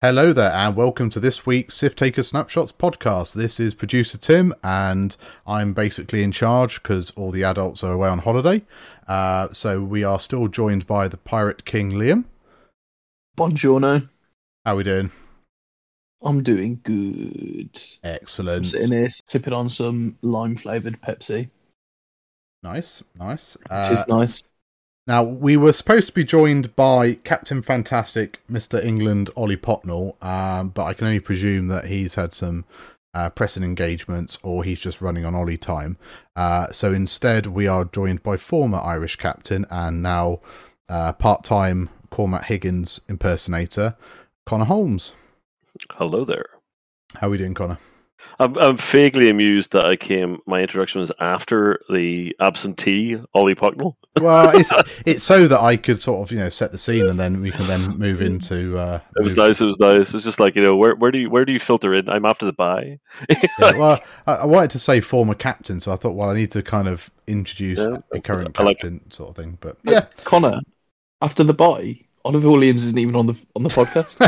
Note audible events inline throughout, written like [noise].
Hello there, and welcome to this week's Sith Taker Snapshots podcast. This is producer Tim, and I'm basically in charge because all the adults are away on holiday. Uh, so we are still joined by the Pirate King Liam. Buongiorno. How are we doing? I'm doing good. I'm Excellent. sitting here sipping on some lime flavoured Pepsi, Nice, nice. which Uh, is nice. Now, we were supposed to be joined by Captain Fantastic, Mr. England, Ollie Potnell, um, but I can only presume that he's had some uh, pressing engagements or he's just running on Ollie time. Uh, so instead, we are joined by former Irish captain and now uh, part time Cormac Higgins impersonator, Connor Holmes. Hello there. How are we doing, Connor? I'm, I'm vaguely amused that I came. My introduction was after the absentee Ollie Pucknell. Well, [laughs] it's it's so that I could sort of you know set the scene and then we can then move into. Uh, It was move- nice. It was nice. It was just like you know, where where do you where do you filter in? I'm after the buy. Yeah, well, I, I wanted to say former captain, so I thought, well, I need to kind of introduce Yeah, a current I like captain sort of thing. But yeah, Connor, after the buy, Oliver Williams isn't even on the on the podcast.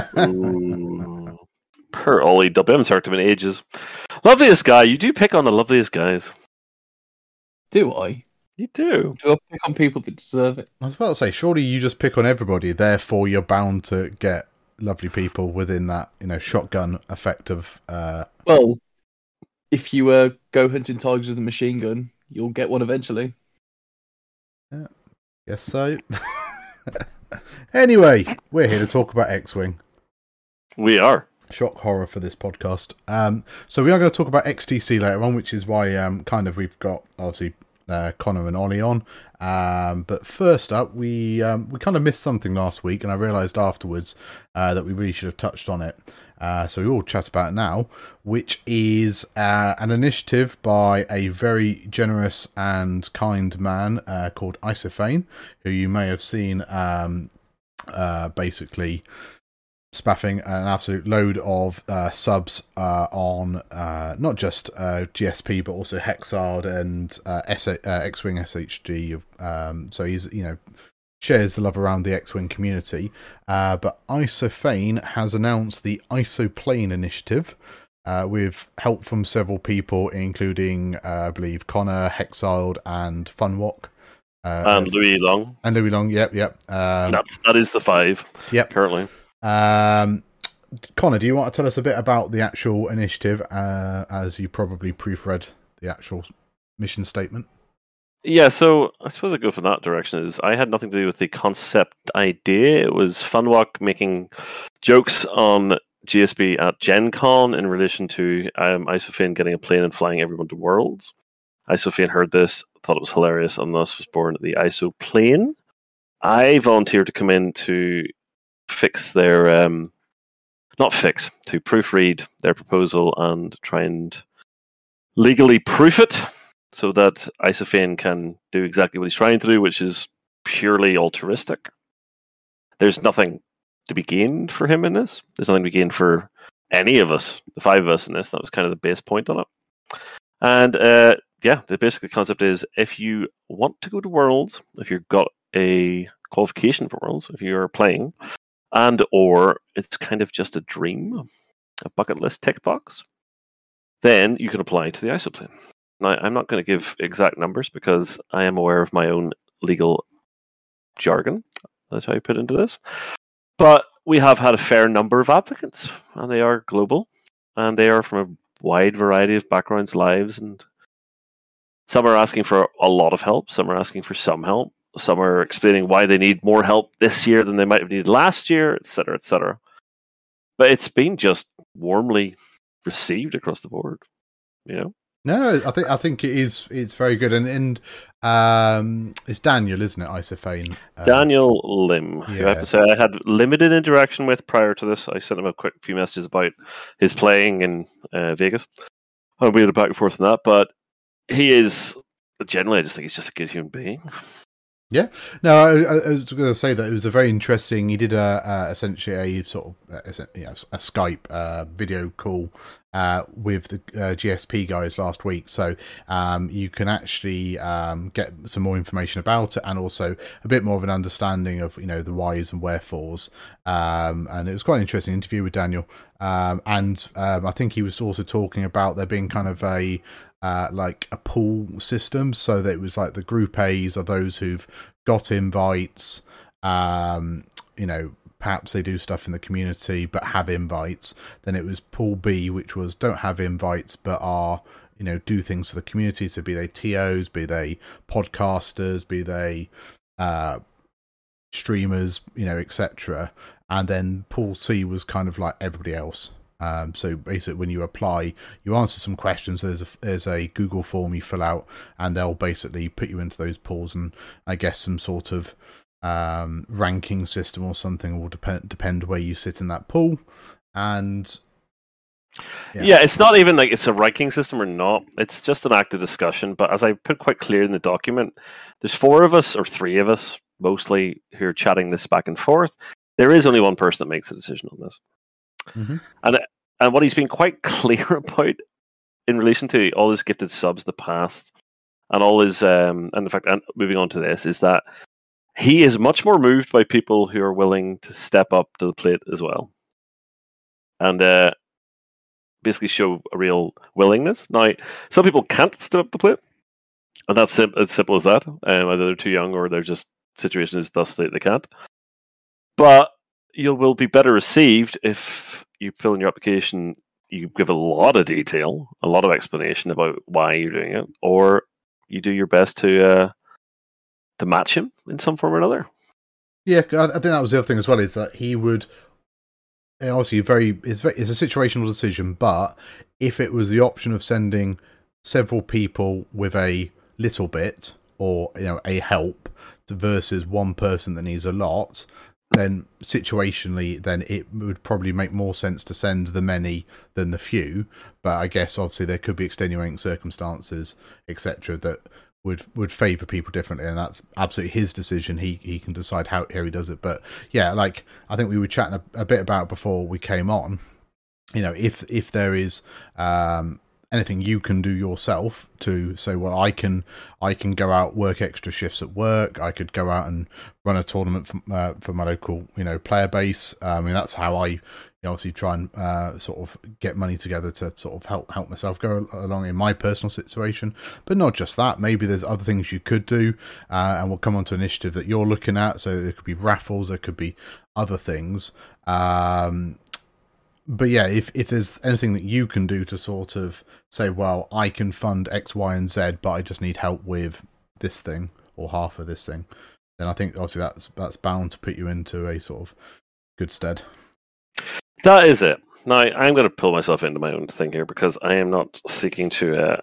Ooh. Per Ollie W. I haven't talked to him in ages. Loveliest guy. You do pick on the loveliest guys. Do I? You do. Do I pick on people that deserve it? I was about to say, surely you just pick on everybody, therefore you're bound to get lovely people within that you know shotgun effect of. Uh, Well, if you uh, go hunting tigers with a machine gun, you'll get one eventually. Yeah. Yes, so. [laughs] anyway, we're here to talk about X-wing. We are. Shock horror for this podcast. Um, so we are going to talk about XTC later on, which is why um, kind of we've got obviously uh, Connor and Ollie on. Um, but first up, we um, we kind of missed something last week, and I realised afterwards uh, that we really should have touched on it. Uh, so we will chat about it now, which is uh, an initiative by a very generous and kind man uh, called Isophane, who you may have seen um, uh, basically spaffing an absolute load of uh, subs uh, on uh, not just uh, GSP but also Hexard and uh, S- uh, X-wing SHG. Um, so he's you know shares the love around the X-wing community. Uh, but Isophane has announced the Isoplane initiative. Uh, with help from several people, including, uh, I believe, Connor, Hexiled, and Funwalk. And Louis Long. and Louis Long, yep, yep. Um, That's that is the five. Yep. Currently. Um, Connor, do you want to tell us a bit about the actual initiative, uh, as you probably proofread the actual mission statement? Yeah, so I suppose I go from that direction. Is I had nothing to do with the concept idea. It was Funwalk making jokes on GSP at Gen Con in relation to um, getting a plane and flying everyone to Worlds. Isophane heard this, thought it was hilarious, and thus was born the ISO plane. I volunteered to come in to fix their, um, not fix, to proofread their proposal and try and legally proof it so that Isophane can do exactly what he's trying to do, which is purely altruistic. There's nothing to be gained for him in this. There's nothing to be gained for any of us, the five of us in this. That was kind of the base point on it. And uh, yeah, the basic concept is if you want to go to Worlds, if you've got a qualification for Worlds, if you're playing, and or it's kind of just a dream, a bucket list tick box, then you can apply to the isoplane. Now, I'm not going to give exact numbers because I am aware of my own legal jargon That's how you put into this. But we have had a fair number of applicants, and they are global, and they are from a wide variety of backgrounds, lives, and some are asking for a lot of help, some are asking for some help, some are explaining why they need more help this year than they might have needed last year, etc., etc. But it's been just warmly received across the board, you know. No, I think I think it is. It's very good, and and um, it's Daniel, isn't it? Isophane. Uh, Daniel Lim, who I have to say I had limited interaction with prior to this. I sent him a quick few messages about his playing in uh, Vegas. And we had a back and forth on that, but he is generally, I just think he's just a good human being. Yeah, no, I, I was going to say that it was a very interesting. He did a uh, essentially a sort of uh, you know, a Skype uh, video call uh, with the uh, GSP guys last week, so um, you can actually um, get some more information about it and also a bit more of an understanding of you know the whys and wherefores. Um, and it was quite an interesting interview with Daniel. Um, and um, I think he was also talking about there being kind of a uh, like a pool system, so that it was like the group A's are those who've got invites. Um, you know, perhaps they do stuff in the community but have invites. Then it was pool B, which was don't have invites but are you know do things for the community. So be they TOs, be they podcasters, be they uh, streamers, you know, etc. And then pool C was kind of like everybody else. Um, so basically, when you apply, you answer some questions. There's a there's a Google form you fill out, and they'll basically put you into those pools, and I guess some sort of um, ranking system or something will depend depend where you sit in that pool. And yeah. yeah. it's not even like it's a ranking system or not. It's just an active discussion. But as I put quite clear in the document, there's four of us or three of us mostly who are chatting this back and forth. There is only one person that makes a decision on this. Mm-hmm. And and what he's been quite [laughs] clear about in relation to all his gifted subs the past and all his um and in fact and moving on to this is that he is much more moved by people who are willing to step up to the plate as well. And uh basically show a real willingness. Now some people can't step up the plate and that's sim- as simple as that. Um, either they're too young or they're just situation is thus they, they can't. But you will be better received if you fill in your application, you give a lot of detail, a lot of explanation about why you're doing it, or you do your best to uh, to match him in some form or another. Yeah, I think that was the other thing as well. Is that he would obviously very it's, very it's a situational decision, but if it was the option of sending several people with a little bit or you know a help versus one person that needs a lot, then situationally, then it would probably make more sense to send the many than the few. But I guess obviously there could be extenuating circumstances, etc., that would would favour people differently, and that's absolutely his decision. He he can decide how how he does it. But yeah, like I think we were chatting a, a bit about before we came on. You know, if if there is um, anything you can do yourself to say well i can i can go out work extra shifts at work. I could go out and run a tournament for, uh, for my local you know player base. Uh, i mean that's how i you know, obviously try and uh, sort of get money together to sort of help help myself go along in my personal situation. But not just that maybe there's other things you could do uh, and we'll come on to initiative that you're looking at. So there could be raffles there could be other things. Um, but yeah, if if there's anything that you can do to sort of say, well, I can fund X, Y, and Z, but I just need help with this thing or half of this thing, then I think obviously that's that's bound to put you into a sort of good stead. That is it. Now I'm going to pull myself into my own thing here because I am not seeking to uh,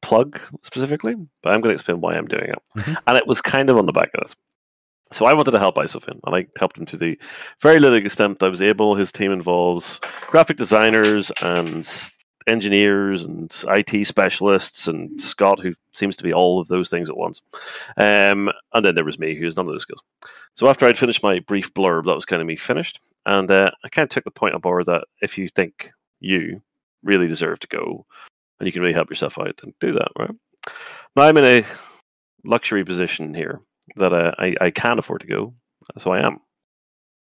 plug specifically, but I'm going to explain why I'm doing it. Mm-hmm. And it was kind of on the back of this. So I wanted to help Isophane, and I helped him to the very little extent I was able. His team involves graphic designers and engineers and IT specialists, and Scott, who seems to be all of those things at once. Um, and then there was me, who has none of those skills. So after I'd finished my brief blurb, that was kind of me finished. And uh, I kind of took the point on board that if you think you really deserve to go and you can really help yourself out, then do that, right? Now I'm in a luxury position here that uh, I, I can afford to go. so I am.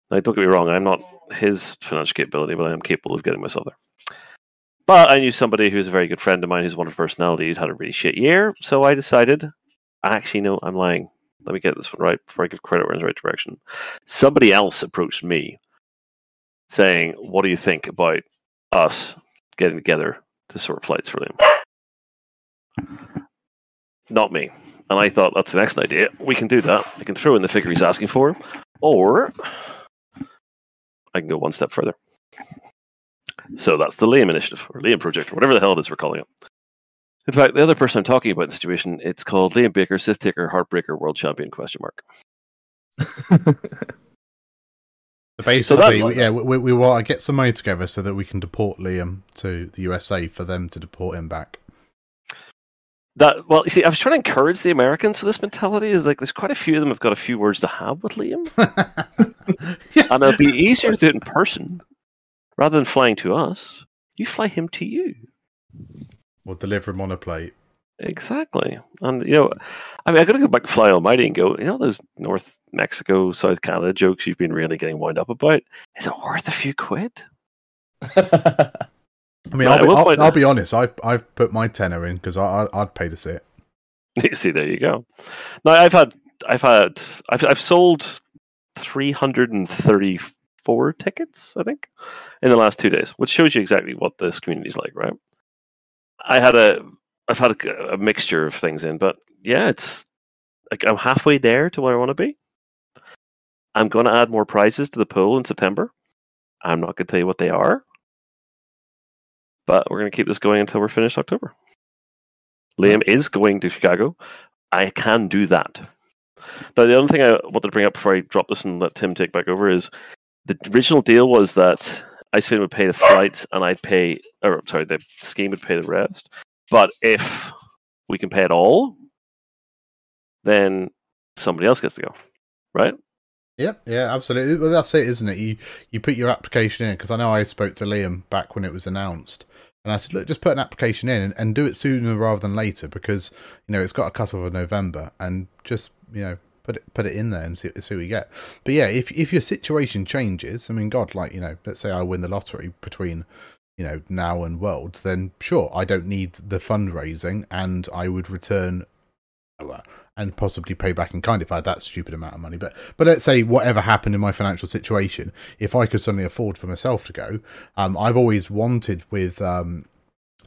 Now, don't get me wrong, I'm not his financial capability, but I am capable of getting myself there. But I knew somebody who's a very good friend of mine who's a wonderful personality who's had a really shit year, so I decided, actually, no, I'm lying. Let me get this one right before I give credit where in the right direction. Somebody else approached me saying, What do you think about us getting together to sort flights for them? Not me. And I thought that's the next idea. We can do that. I can throw in the figure he's asking for, or I can go one step further. So that's the Liam Initiative, or Liam Project, or whatever the hell it is we're calling it. In fact, the other person I'm talking about in the situation, it's called Liam Baker, Sith Taker, Heartbreaker, World Champion? Question mark. [laughs] Basically, so yeah, we, we want to get some money together so that we can deport Liam to the USA for them to deport him back. That well, you see, I was trying to encourage the Americans for this mentality. Is like there's quite a few of them have got a few words to have with Liam, [laughs] and it'll be easier to do it in person rather than flying to us. You fly him to you. We'll deliver him on a plate. Exactly, and you know, I mean, I got to go back to Fly Almighty and go. You know, those North Mexico, South Canada jokes you've been really getting wound up about. Is it worth a few quid? [laughs] I mean, Right, I'll, be, I'll, I'll be honest. I've I've put my tenner in because I, I I'd pay to see it. You [laughs] see, there you go. Now I've had, I've had, I've, I've sold three hundred and thirty-four tickets, I think, in the last two days, which shows you exactly what this community is like, right? I had a, I've had a, a mixture of things in, but yeah, it's like I'm halfway there to where I want to be. I'm going to add more prizes to the pool in September. I'm not going to tell you what they are, but we're going to keep this going until we're finished October. Liam is going to Chicago. I can do that. Now, the other thing I wanted to bring up before I drop this and let Tim take back over is the original deal was that Icefin would pay the flights and I'd pay, or sorry, the scheme would pay the rest. But if we can pay it all, then somebody else gets to go, right? Yep, yeah, absolutely. Well, that's it, isn't it? You you put your application in because I know I spoke to Liam back when it was announced, and I said, look, just put an application in and, and do it sooner rather than later because you know it's got a cut off of November, and just you know put it put it in there and see, see what we get. But yeah, if if your situation changes, I mean, God, like you know, let's say I win the lottery between you know now and Worlds, then sure, I don't need the fundraising, and I would return and possibly pay back in kind if I had that stupid amount of money. But but let's say whatever happened in my financial situation, if I could suddenly afford for myself to go, um, I've always wanted with um,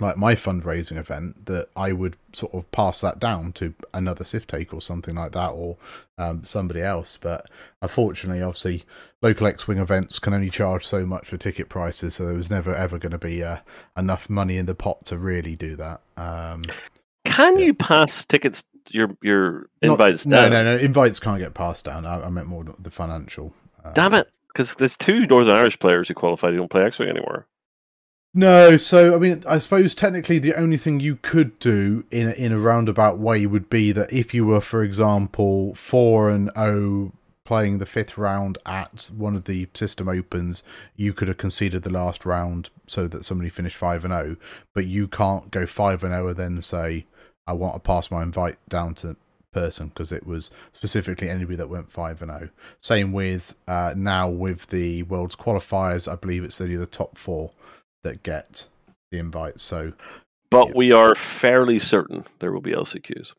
like my fundraising event that I would sort of pass that down to another Sif take or something like that or um, somebody else. But unfortunately, obviously, local X Wing events can only charge so much for ticket prices, so there was never ever going to be uh, enough money in the pot to really do that. Um, Can Yeah. you pass tickets, your your invites no, down? no, no, invites can't get passed down. I, I meant more the financial. uh, Damn it! Because there's two Northern Irish players who qualified who don't play X-wing anymore. No, so I mean, I suppose technically the only thing you could do in a, in a roundabout way would be that if you were, for example, four and zero playing the fifth round at one of the system opens, you could have conceded the last round so that somebody finished five and zero, but you can't go five and zero and then say I want to pass my invite down to person because it was specifically anybody that went five and zero. Same with uh, now with the world's qualifiers, I believe it's only the top four that get the invite. So, But Yeah. we are fairly certain there will be LCQs.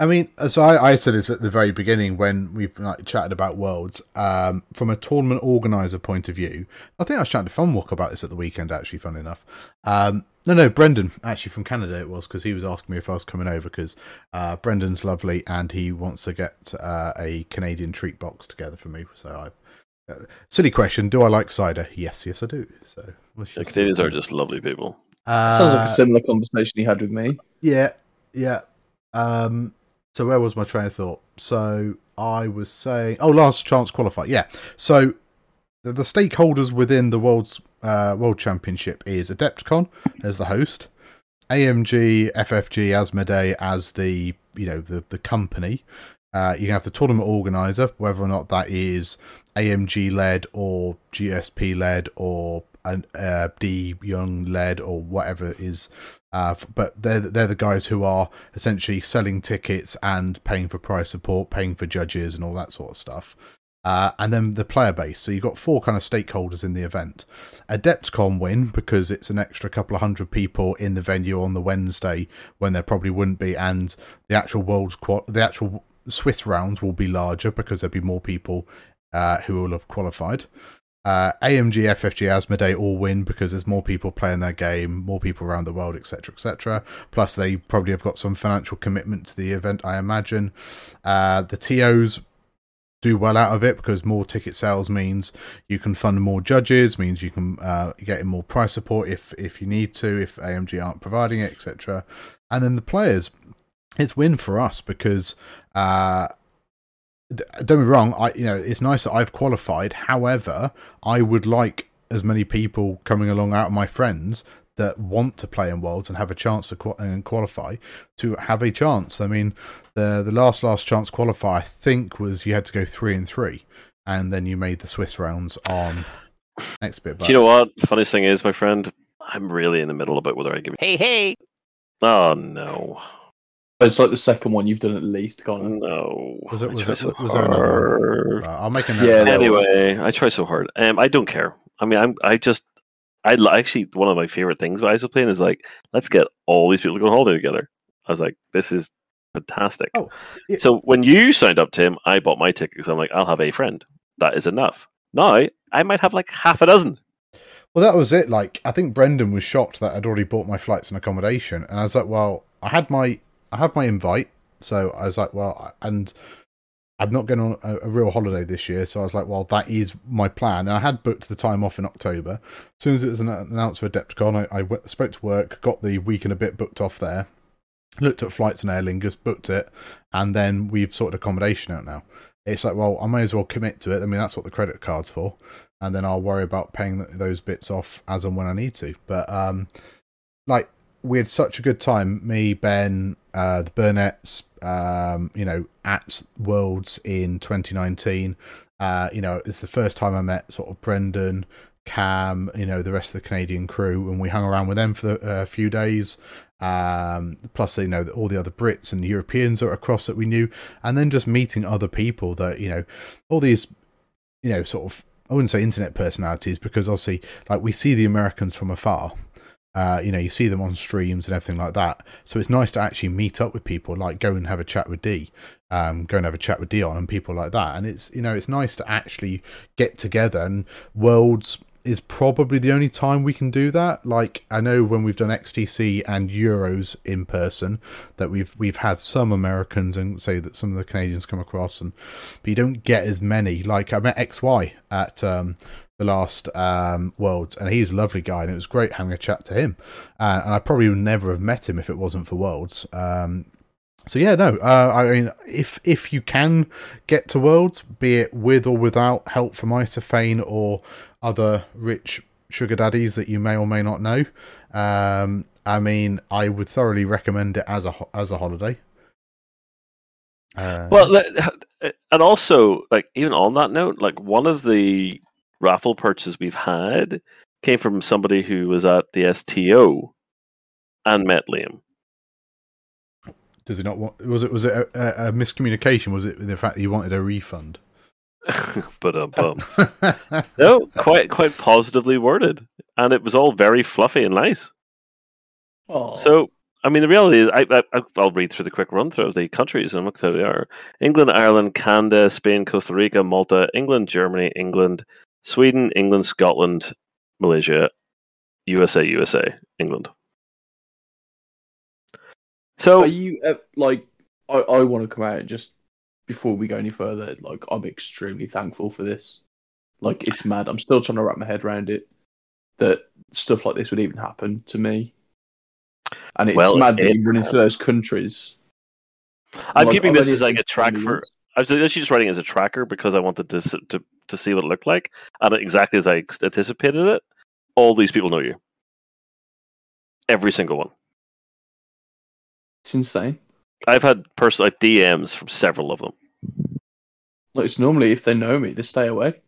I mean, so I, I said this at the very beginning when we've like, chatted about worlds. Um, from a tournament organizer point of view, I think I was chatting to Funwalk about this at the weekend. Actually, fun enough. Um, no, no, Brendan actually from Canada it was because he was asking me if I was coming over because uh, Brendan's lovely and he wants to get uh, a Canadian treat box together for me. So I. Uh, silly question. Do I like cider? Yes, yes, I do. So let's The just- Canadians are just lovely people. Uh, Sounds like a similar conversation he had with me. Yeah, yeah. Um, so where was my train of thought? So I was saying, oh, last chance qualify. Yeah. So the, the stakeholders within the world's uh, world championship is Adepticon as the host, AMG, FFG, Asmodee as the you know the the company. Uh, you have the tournament organizer, whether or not that is AMG led or GSP led or an uh, D Young led or whatever it is. Uh, but they're they're the guys who are essentially selling tickets and paying for prize support, paying for judges and all that sort of stuff. Uh, and then the player base. So you've got four kind of stakeholders in the event. Adepticon win because it's an extra couple of hundred people in the venue on the Wednesday when there probably wouldn't be, and the actual world's qual- the actual Swiss rounds will be larger because there'll be more people uh, who will have qualified. Uh, AMG, FFG, Asmodee all win because there's more people playing their game, more people around the world, etc., etc. Plus, they probably have got some financial commitment to the event, I imagine. Uh, the TOs do well out of it because more ticket sales means you can fund more judges, means you can uh, get more price support if if you need to, if AMG aren't providing it, etc. And then the players, it's win for us because. Uh, don't be wrong i you know it's nice that i've qualified however i would like as many people coming along out of my friends that want to play in Worlds and have a chance to and qualify to have a chance. I mean, the the last last chance qualify I think was you had to go three and three, and then you made the Swiss rounds on next bit. Do you know what? Funniest thing is, my friend, I'm really in the middle about whether I give. Hey, hey. Oh no, It's like the second one you've done at least, Connor. no. Was it- was try it- so was there another one? I'll make a note. Yeah, of that. Anyway, I try so hard. Um, I don't care. I mean, I'm. I just. I actually one of my favorite things about ISO playing is like, let's get all these people to go on holiday together. I was like, this is fantastic. Oh, yeah. So when you signed up, Tim, I bought my ticket because I'm like, I'll have a friend. That is enough. Now I might have like half a dozen. Well, that was it. Like, I think Brendan was shocked that I'd already bought my flights and accommodation, and I was like, "Well, I had my, I had my invite, so I was like, well, and I'm not going on a, a real holiday this year, so I was like, well, that is my plan. And I had booked the time off in October. As soon as it was an- announced for Adepticon, I, I went, spoke to work, got the week and a bit booked off there, looked at flights and Aer Lingus, booked it, and then we've sorted accommodation out now. It's like, well, I may as well commit to it. I mean, that's what the credit card's for and then I'll worry about paying those bits off as and when I need to. But um, like we had such a good time, me, Ben, uh, the Burnett's, um, you know, at Worlds in 2019. Uh, you know, it's the first time I met sort of Brendan, Cam, you know, the rest of the Canadian crew, and we hung around with them for a few days. Um, plus, you know, that all the other Brits and Europeans were across that we knew, and then just meeting other people that you know, all these, you know, sort of I wouldn't say internet personalities because obviously, like we see the Americans from afar. Uh, you know, you see them on streams and everything like that. So it's nice to actually meet up with people, like go and have a chat with D, um, go and have a chat with Dion and people like that. And it's you know, it's nice to actually get together. And Worlds is probably the only time we can do that. Like I know when we've done XTC and Euros in person, that we've we've had some Americans and say that some of the Canadians come across, and but you don't get as many. Like I met XY at um, the last um, Worlds, and he's a lovely guy, and it was great having a chat to him. Uh, and I probably would never have met him if it wasn't for Worlds. Um, so yeah, no. Uh, I mean, if if you can get to Worlds, be it with or without help from Isophane or other rich sugar daddies that you may or may not know, um, I mean, I would thoroughly recommend it as a as a holiday. Uh, Well, and also, like even on that note, like one of the raffle purchases we've had came from somebody who was at the STO and met Liam. Does it not want? Was it was it a, a, a miscommunication? Was it the fact that you wanted a refund? [laughs] but um, bum. [laughs] no, quite quite positively worded, and it was all very fluffy and nice. Oh, So, I mean, the reality is, I, I I'll read through the quick run through of the countries and look how they are: England, Ireland, Canada, Spain, Costa Rica, Malta, England, Germany, England, Sweden, England, Scotland, Malaysia, USA, USA, England. So, are you uh, like? I, I want to come out just before we go any further. Like, I'm extremely thankful for this. Like, it's mad. I'm still trying to wrap my head around it. That stuff like this would even happen to me. And it's Well, mad that it you run into those countries. I'm Like, keeping this as like a track for. I was actually just writing it as a tracker because I wanted to to to see what it looked like, and exactly as I anticipated it. All these people know you. Every single one. It's insane. I've had personal like DMs from several of them. Like, it's normally if they know me, they stay away.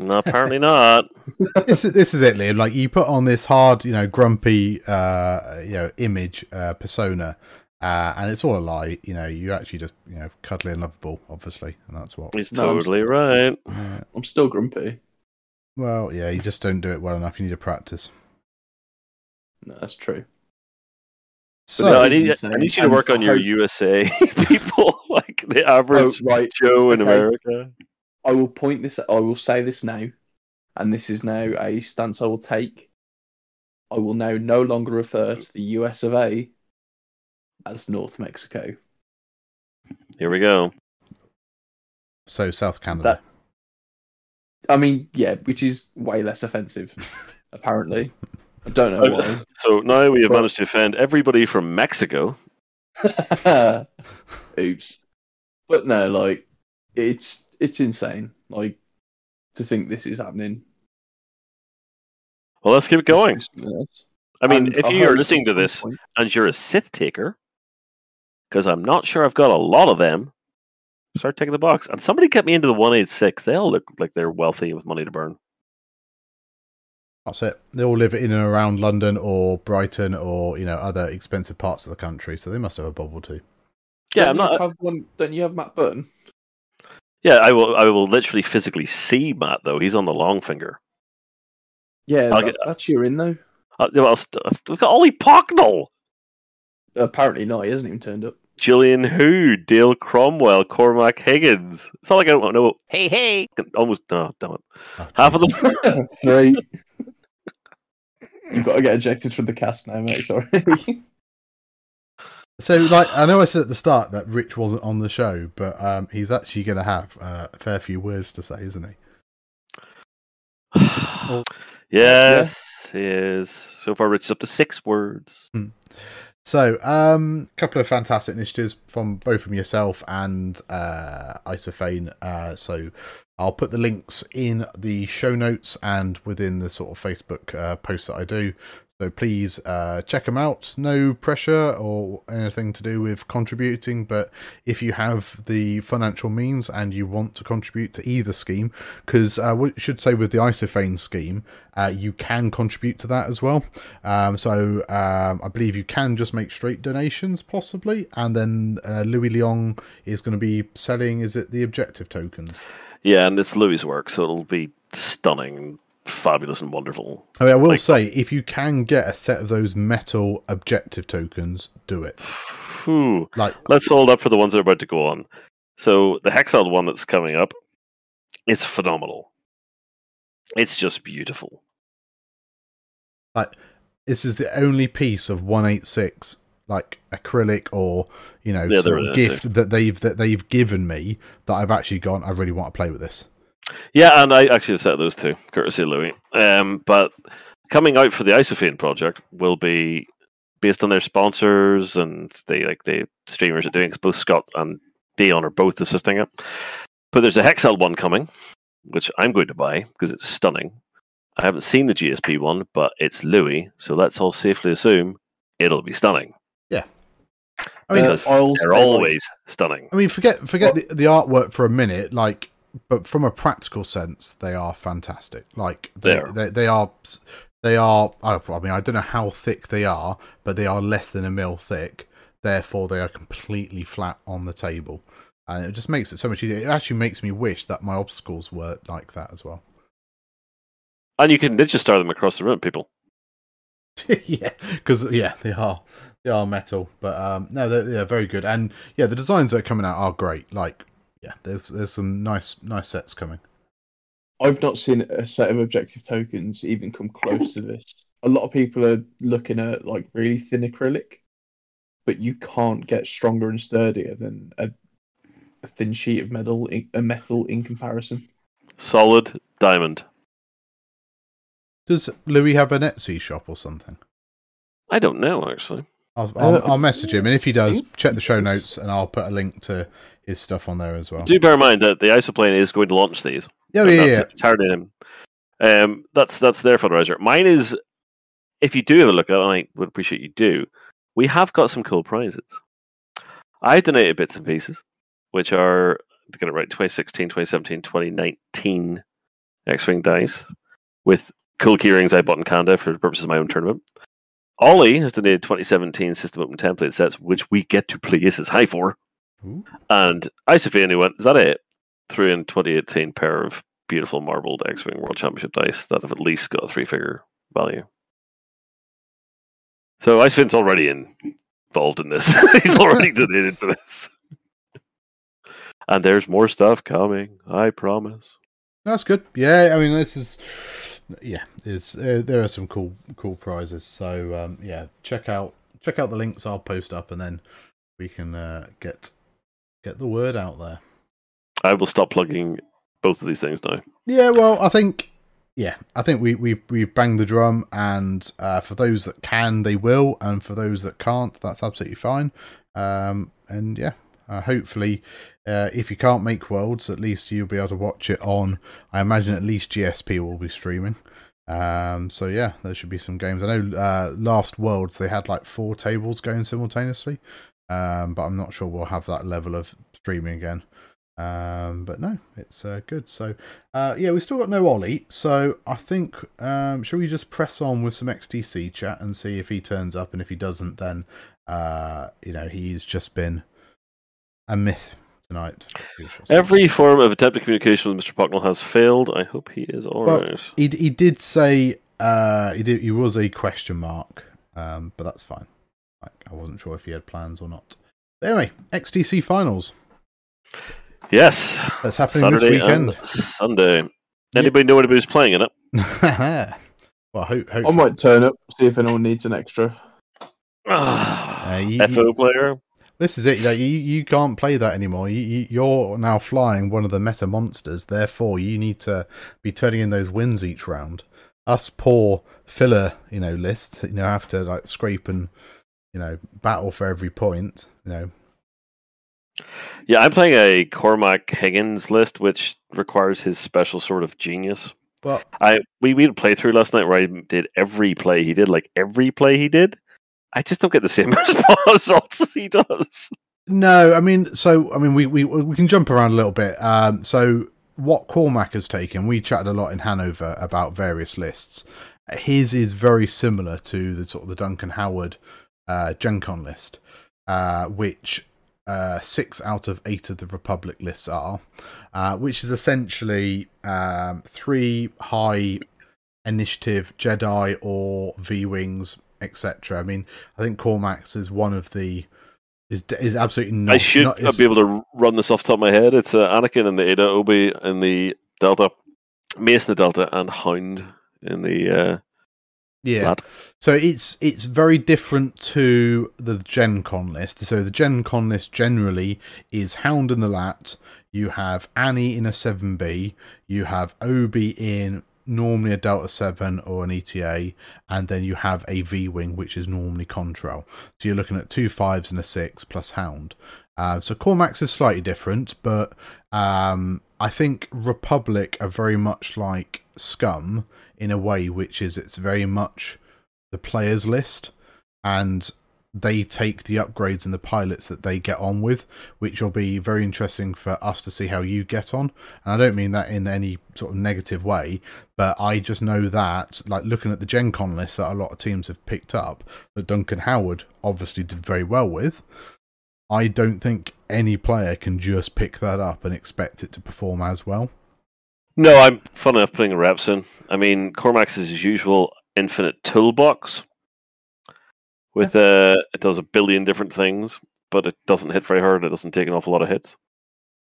No, apparently not. [laughs] this is this is it, Liam. Like you put on this hard, you know, grumpy, uh, you know, image uh, persona, uh, and it's all a lie. You know, you actually just you know, cuddly and lovable, obviously, and that's what. He's No, I'm totally right. Uh, I'm still grumpy. well, yeah, you just don't do it well enough. You need to practice. No, that's true. So, no, I need. I need you to work on your how- USA [laughs] people, like the Oh, average right. Joe in okay. America. I will point this. I will say this now, and this is now a stance I will take. I will now no longer refer to the US of A as North Mexico. Here we go. so South Canada. I mean, yeah, which is way less offensive, [laughs] apparently. I don't know oh, why. [laughs] So now we have But- managed to offend everybody from Mexico. [laughs] Oops. But no, like it's it's insane. Like to think this is happening. Well, let's keep it going. I mean, And if you're listening to this point- and you're a Sith taker, because I'm not sure I've got a lot of them, start taking the box. And somebody get me into the 186. They all look like they're wealthy with money to burn. That's it. They all live in and around London or Brighton or you know other expensive parts of the country, so they must have a bubble too. Yeah, Don't I'm not. Have one, don't you have Matt Burton? Yeah, I will. I will literally physically see Matt though. He's on the long finger. Yeah, I'll that, get- that's your in though. Uh, well, st- look at Ollie Pocknell, Apparently not. He hasn't even turned up. Gillian Who, Dale Cromwell, Cormac Higgins. It's not like I don't know. Hey, hey. Almost. No, damn it. Oh, Half of them. [laughs] Three. [laughs] You've got to get ejected from the cast now, mate. Sorry. [laughs] So, like, I know I said at the start that Rich wasn't on the show, but um, he's actually going to have uh, a fair few words to say, isn't he? [sighs] yes, he is. So far, Rich is up to six words. So, um, a couple of fantastic initiatives from both from yourself and uh, Isophane. Uh, so, I'll put the links in the show notes and within the sort of Facebook uh, post that I do. So please uh, check them out. No pressure or anything to do with contributing, but if you have the financial means and you want to contribute to either scheme, because uh, we should say with the Isophane scheme, uh, you can contribute to that as well. Um, so um, I believe you can just make straight donations, possibly, and then uh, Louis Leong is going to be selling. Is it the objective tokens? Yeah, and it's Louis' work, so it'll be stunning, and fabulous, and wonderful. I, mean, I will Like- say, if you can get a set of those metal objective tokens, do it. Phew. Like, Let's hold up for the ones that are about to go on. So the Hexel one that's coming up is phenomenal. It's just beautiful. Like, this is the only piece of 186 like acrylic or you know Yeah, sort of gift that they've that they've given me that I've actually gone I really want to play with this. Yeah, and I actually set those two, courtesy of Louis. Um, but coming out for the Isophane project will be based on their sponsors and they like the streamers are doing. 'cause both Scott and Dion are both assisting it. But there's a Hexel one coming, which I'm going to buy because it's stunning. I haven't seen the GSP one, but it's Louis, so let's all safely assume it'll be stunning. I mean, Because I'll They're say, like, always stunning. I mean, forget forget the, the artwork for a minute, like, but from a practical sense, they are fantastic. Like, they They are. they, they are they are. I I mean, I don't know how thick they are, but they are less than a mil thick. Therefore, they are completely flat on the table, and it just makes it so much easier. It actually makes me wish that my obstacles were like that as well. And you can ninja star them across the room, people. [laughs] yeah, because yeah, they are they are metal, but um, no, they're, they're very good, and yeah, the designs that are coming out are great. Like, yeah, there's there's some nice nice sets coming. I've not seen a set of objective tokens even come close to this. A lot of people are looking at like really thin acrylic, but you can't get stronger and sturdier than a, a thin sheet of metal, a metal in comparison. Solid diamond. Does Louis have an Etsy shop or something? I don't know actually. I'll I'll, Uh, I'll message him, and if he does, check the show notes, and I'll put a link to his stuff on there as well. Do bear in mind that the isoplane is going to launch these. Yeah, yeah, that's, yeah. It's hard in him. Um, that's that's their fundraiser. Mine is, if you do have a look at it, and I would appreciate you do. We have got some cool prizes. I donated bits and pieces, which are to get it right 2016, 2017, 2019 X-wing dice with cool keyrings I bought in Canada for the purposes of my own tournament. Ollie has donated 2017 system open template sets, which we get to play Aces High for. Ooh. And Isophane who went, is that it? Threw in 2018 pair of beautiful marbled X Wing World Championship dice that have at least got a three figure value. So Isophane's already in, involved in this. [laughs] He's already [laughs] donated to this. And there's more stuff coming, I promise. That's good. Yeah, I mean, this is yeah, is uh, there are some cool cool prizes. So um, yeah, check out check out the links I'll post up, and then we can uh, get get the word out there. I will stop plugging both of these things now. Yeah, well, I think yeah, I think we we we've banged the drum, and uh, for those that can, they will, and for those that can't, that's absolutely fine. Um, and yeah, uh, hopefully, uh, if you can't make worlds, at least you'll be able to watch it on. I imagine at least GSP will be streaming. Um, so yeah, there should be some games. I know uh, last Worlds they had like four tables going simultaneously, um, but I'm not sure we'll have that level of streaming again. Um, but no, it's uh, good. So uh, yeah, we still got no Ollie. So I think um, shall we just press on with some XTC chat and see if he turns up, and if he doesn't, then uh, you know he's just been a myth tonight. Every form of attempted communication with Mr. Pucknell has failed. I hope he is all Well, right. He he did say uh, he did he was a question mark, um, but that's fine. Like, I wasn't sure if he had plans or not. But anyway, XTC finals. Yes, That's happening Saturday this weekend. Sunday. Anybody know anybody who's playing in it? [laughs] well, hope, hope I might turn up, see if anyone needs an extra. [sighs] Uh, you- FO player. This is it. You, you you can't play that anymore. You, you you're now flying one of the meta monsters. Therefore, you need to be turning in those wins each round. Us poor filler, you know, lists. You know, have to like scrape and you know battle for every point. You know, Yeah, I'm playing a Cormac Higgins list, which requires his special sort of genius. well, I we we had a playthrough last night where I did every play he did, like every play he did. I just don't get the same [laughs] results as he does. No, I mean, so I mean, we we we can jump around a little bit. Um, so what Cormac has taken, we chatted a lot in Hanover about various lists. His is very similar to the sort of the Duncan Howard uh, Gen Con list, uh, which uh, six out of eight of the Republic lists are, uh, which is essentially um, three high initiative Jedi or V wings, etc. I mean, I think Cormac's is one of the is is absolutely not. I should not, is- be able to run this off the top of my head. It's uh, Anakin in the Ada, Obi in the Delta, Mace in the Delta, and Hound in the uh, yeah. LAAT. So it's it's very different to the Gen Con list. So the Gen Con list generally is Hound in the LAAT. You have Annie in a seven B. You have Obi in normally a Delta seven or an ETA, and then you have a V wing which is normally Contrail. So you're looking at two fives and a six plus Hound. Uh, so Cormac's is slightly different, but um, I think Republic are very much like Scum in a way, which is it's very much the players list, and they take the upgrades and the pilots that they get on with, which will be very interesting for us to see how you get on. And I don't mean that in any sort of negative way, but I just know that, like looking at the Gen Con list that a lot of teams have picked up, that Duncan Howard obviously did very well with. I don't think any player can just pick that up and expect it to perform as well. No, I'm fun enough putting reps in. I mean, Cormac's is his usual infinite toolbox. With uh, it does a billion different things, but it doesn't hit very hard. It doesn't take an awful lot of hits.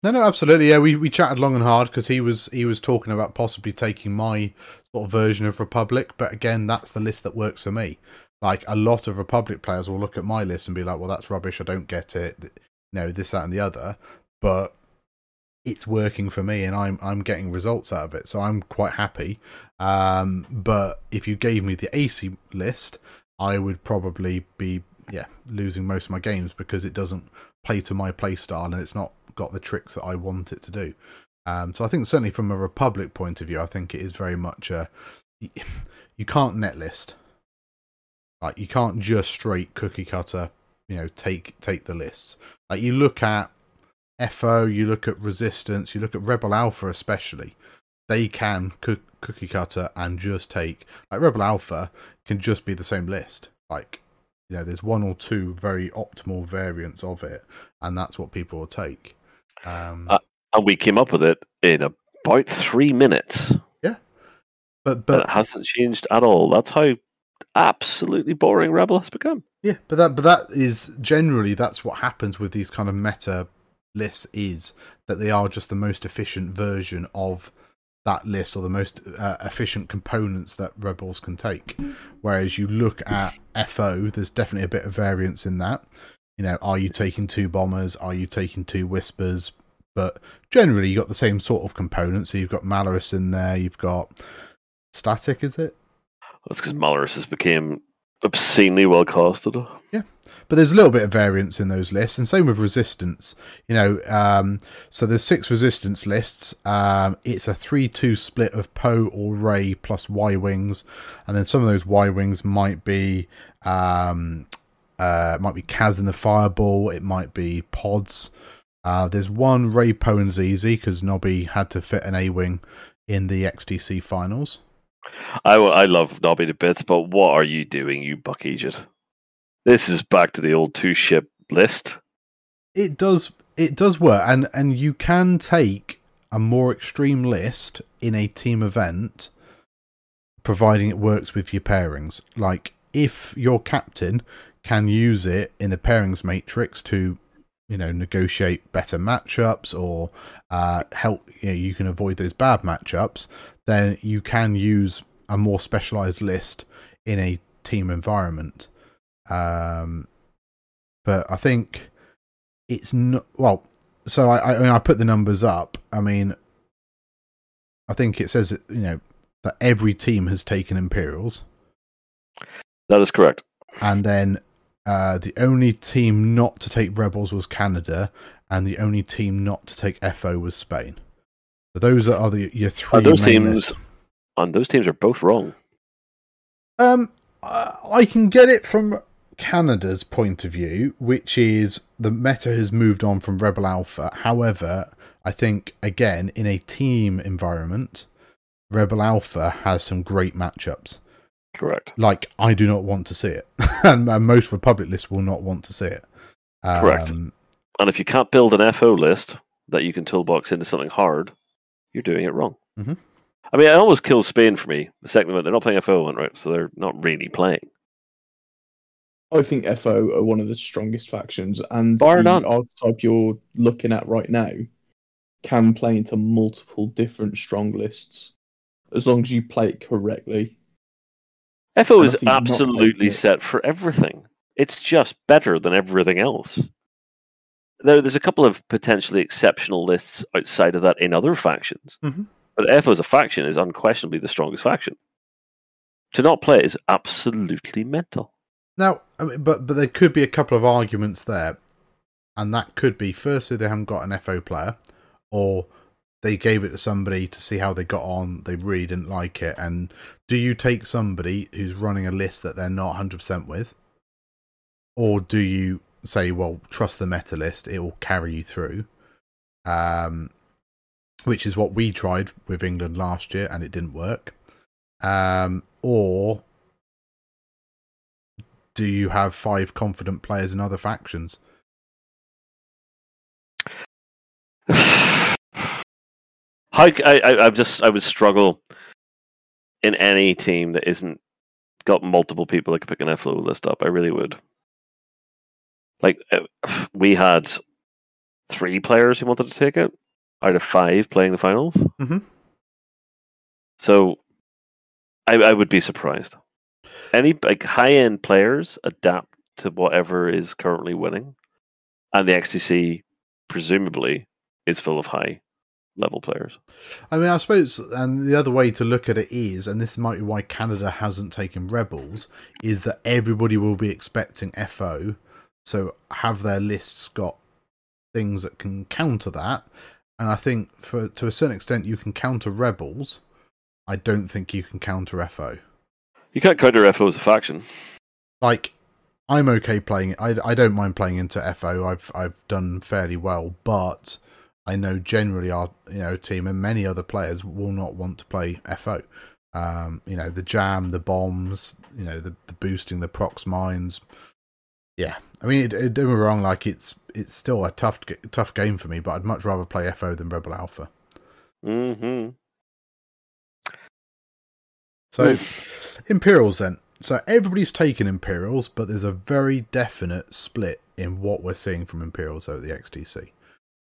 No, no, absolutely. Yeah, we, we chatted long and hard because he was he was talking about possibly taking my sort of version of Republic, but again, that's the list that works for me. Like a lot of Republic players will look at my list and be like, "Well, that's rubbish. I don't get it." You know, this, that, and the other. But it's working for me, and I'm I'm getting results out of it, so I'm quite happy. Um, but if you gave me the AC list, I would probably be yeah losing most of my games because it doesn't play to my play style and it's not got the tricks that I want it to do. Um, so I think certainly from a Republic point of view, I think it is very much a [laughs] you can't net list. Like you can't just straight cookie cutter, you know, take take the lists. Like you look at FO, you look at Resistance, you look at Rebel Alpha especially. They can cook, cookie cutter and just take like Rebel Alpha can just be the same list. Like you know, there's one or two very optimal variants of it, and that's what people will take. Um, Uh, And we came up with it in about three minutes. but But but it hasn't changed at all. That's how absolutely boring Rebel has become. Yeah, but that but that is generally that's what happens with these kind of meta lists is that they are just the most efficient version of that list or the most uh, efficient components that rebels can take. Whereas you look at FO, there's definitely a bit of variance in that. You know, are you taking two bombers? Are you taking two whispers? But generally, you've got the same sort of components. So you've got Malarus in there. You've got static, is it? That's because Malarus has became obscenely well costed. But there's a little bit of variance in those lists, and same with resistance. You know, um, so there's six resistance lists. Um, it's a three-two split of Poe or Rey plus Y wings, and then some of those Y wings might be um, uh, might be Kaz in the Fireball. It might be pods. Uh, there's one Rey Poe and ZZ because Nobby had to fit an A wing in the XTC finals. I, I love Nobby to bits, but what are you doing, you buck Egypt? This is back to the old two ship list. It does it does work, and and you can take a more extreme list in a team event, providing it works with your pairings. Like if your captain can use it in the pairings matrix to, you know, negotiate better matchups or uh, help you, know, you can avoid those bad matchups, then you can use a more specialized list in a team environment. Um, but I think it's not well. So I, I mean, I put the numbers up. I mean, I think it says that, you know that every team has taken Imperials, That is correct. and then uh, the only team not to take Rebels was Canada, and the only team not to take FO was Spain. So those are the your three. Uh, those teams, lists. and those teams are both wrong. Um, I can get it from Canada's point of view, which is the meta has moved on from Rebel Alpha. However, I think again in a team environment, Rebel Alpha has some great matchups. Correct. Like I do not want to see it, [laughs] and, and most Republic lists will not want to see it. Um, Correct. And if you can't build an FO list that you can toolbox into something hard, you're doing it wrong. Mhm. I mean, it almost kills Spain for me. The second one, they're not playing FO one, right? So they're not really playing. I think FO are one of the strongest factions, and Bar the none. archetype you're looking at right now can play into multiple different strong lists as long as you play it correctly. FO And is absolutely set for everything. It's just better than everything else. There, there's a couple of potentially exceptional lists outside of that in other factions, Mhm. but FO as a faction is unquestionably the strongest faction. To not play it is absolutely mental. Now, I mean, but but there could be a couple of arguments there, and that could be firstly they haven't got an FO player, or they gave it to somebody to see how they got on. They really didn't like it, and do you take somebody who's running a list that they're not hundred percent with, or do you say, well, trust the meta list; it will carry you through? Um, which is what we tried with England last year, and it didn't work. Um, or do you have five confident players in other factions? [sighs] I, I, I just I would struggle in any team that isn't got multiple people that could pick an FLO list up. I really would. Like uh, [sighs] we had three players who wanted to take it out of five playing the finals. Mhm. So I, I would be surprised. Any like high end players adapt to whatever is currently winning, and the XTC presumably is full of high level players. I mean, I suppose, and the other way to look at it is, and this might be why Canada hasn't taken Rebels, is that everybody will be expecting FO, so have their lists got things that can counter that. And I think, for to a certain extent, you can counter Rebels. I don't think you can counter FO. You can't counter FO as a faction. like I'm okay playing. I, I don't mind playing into FO. I've I've done fairly well, but I know generally our you know team and many other players will not want to play FO. Um, you know the jam, the bombs, you know the, the boosting, the prox mines. Yeah, I mean, it, it, don't get me wrong. Like it's it's still a tough tough game for me, but I'd much rather play FO than Rebel Alpha. hmm So Imperials then. So everybody's taken Imperials, but there's a very definite split in what we're seeing from Imperials over the XTC.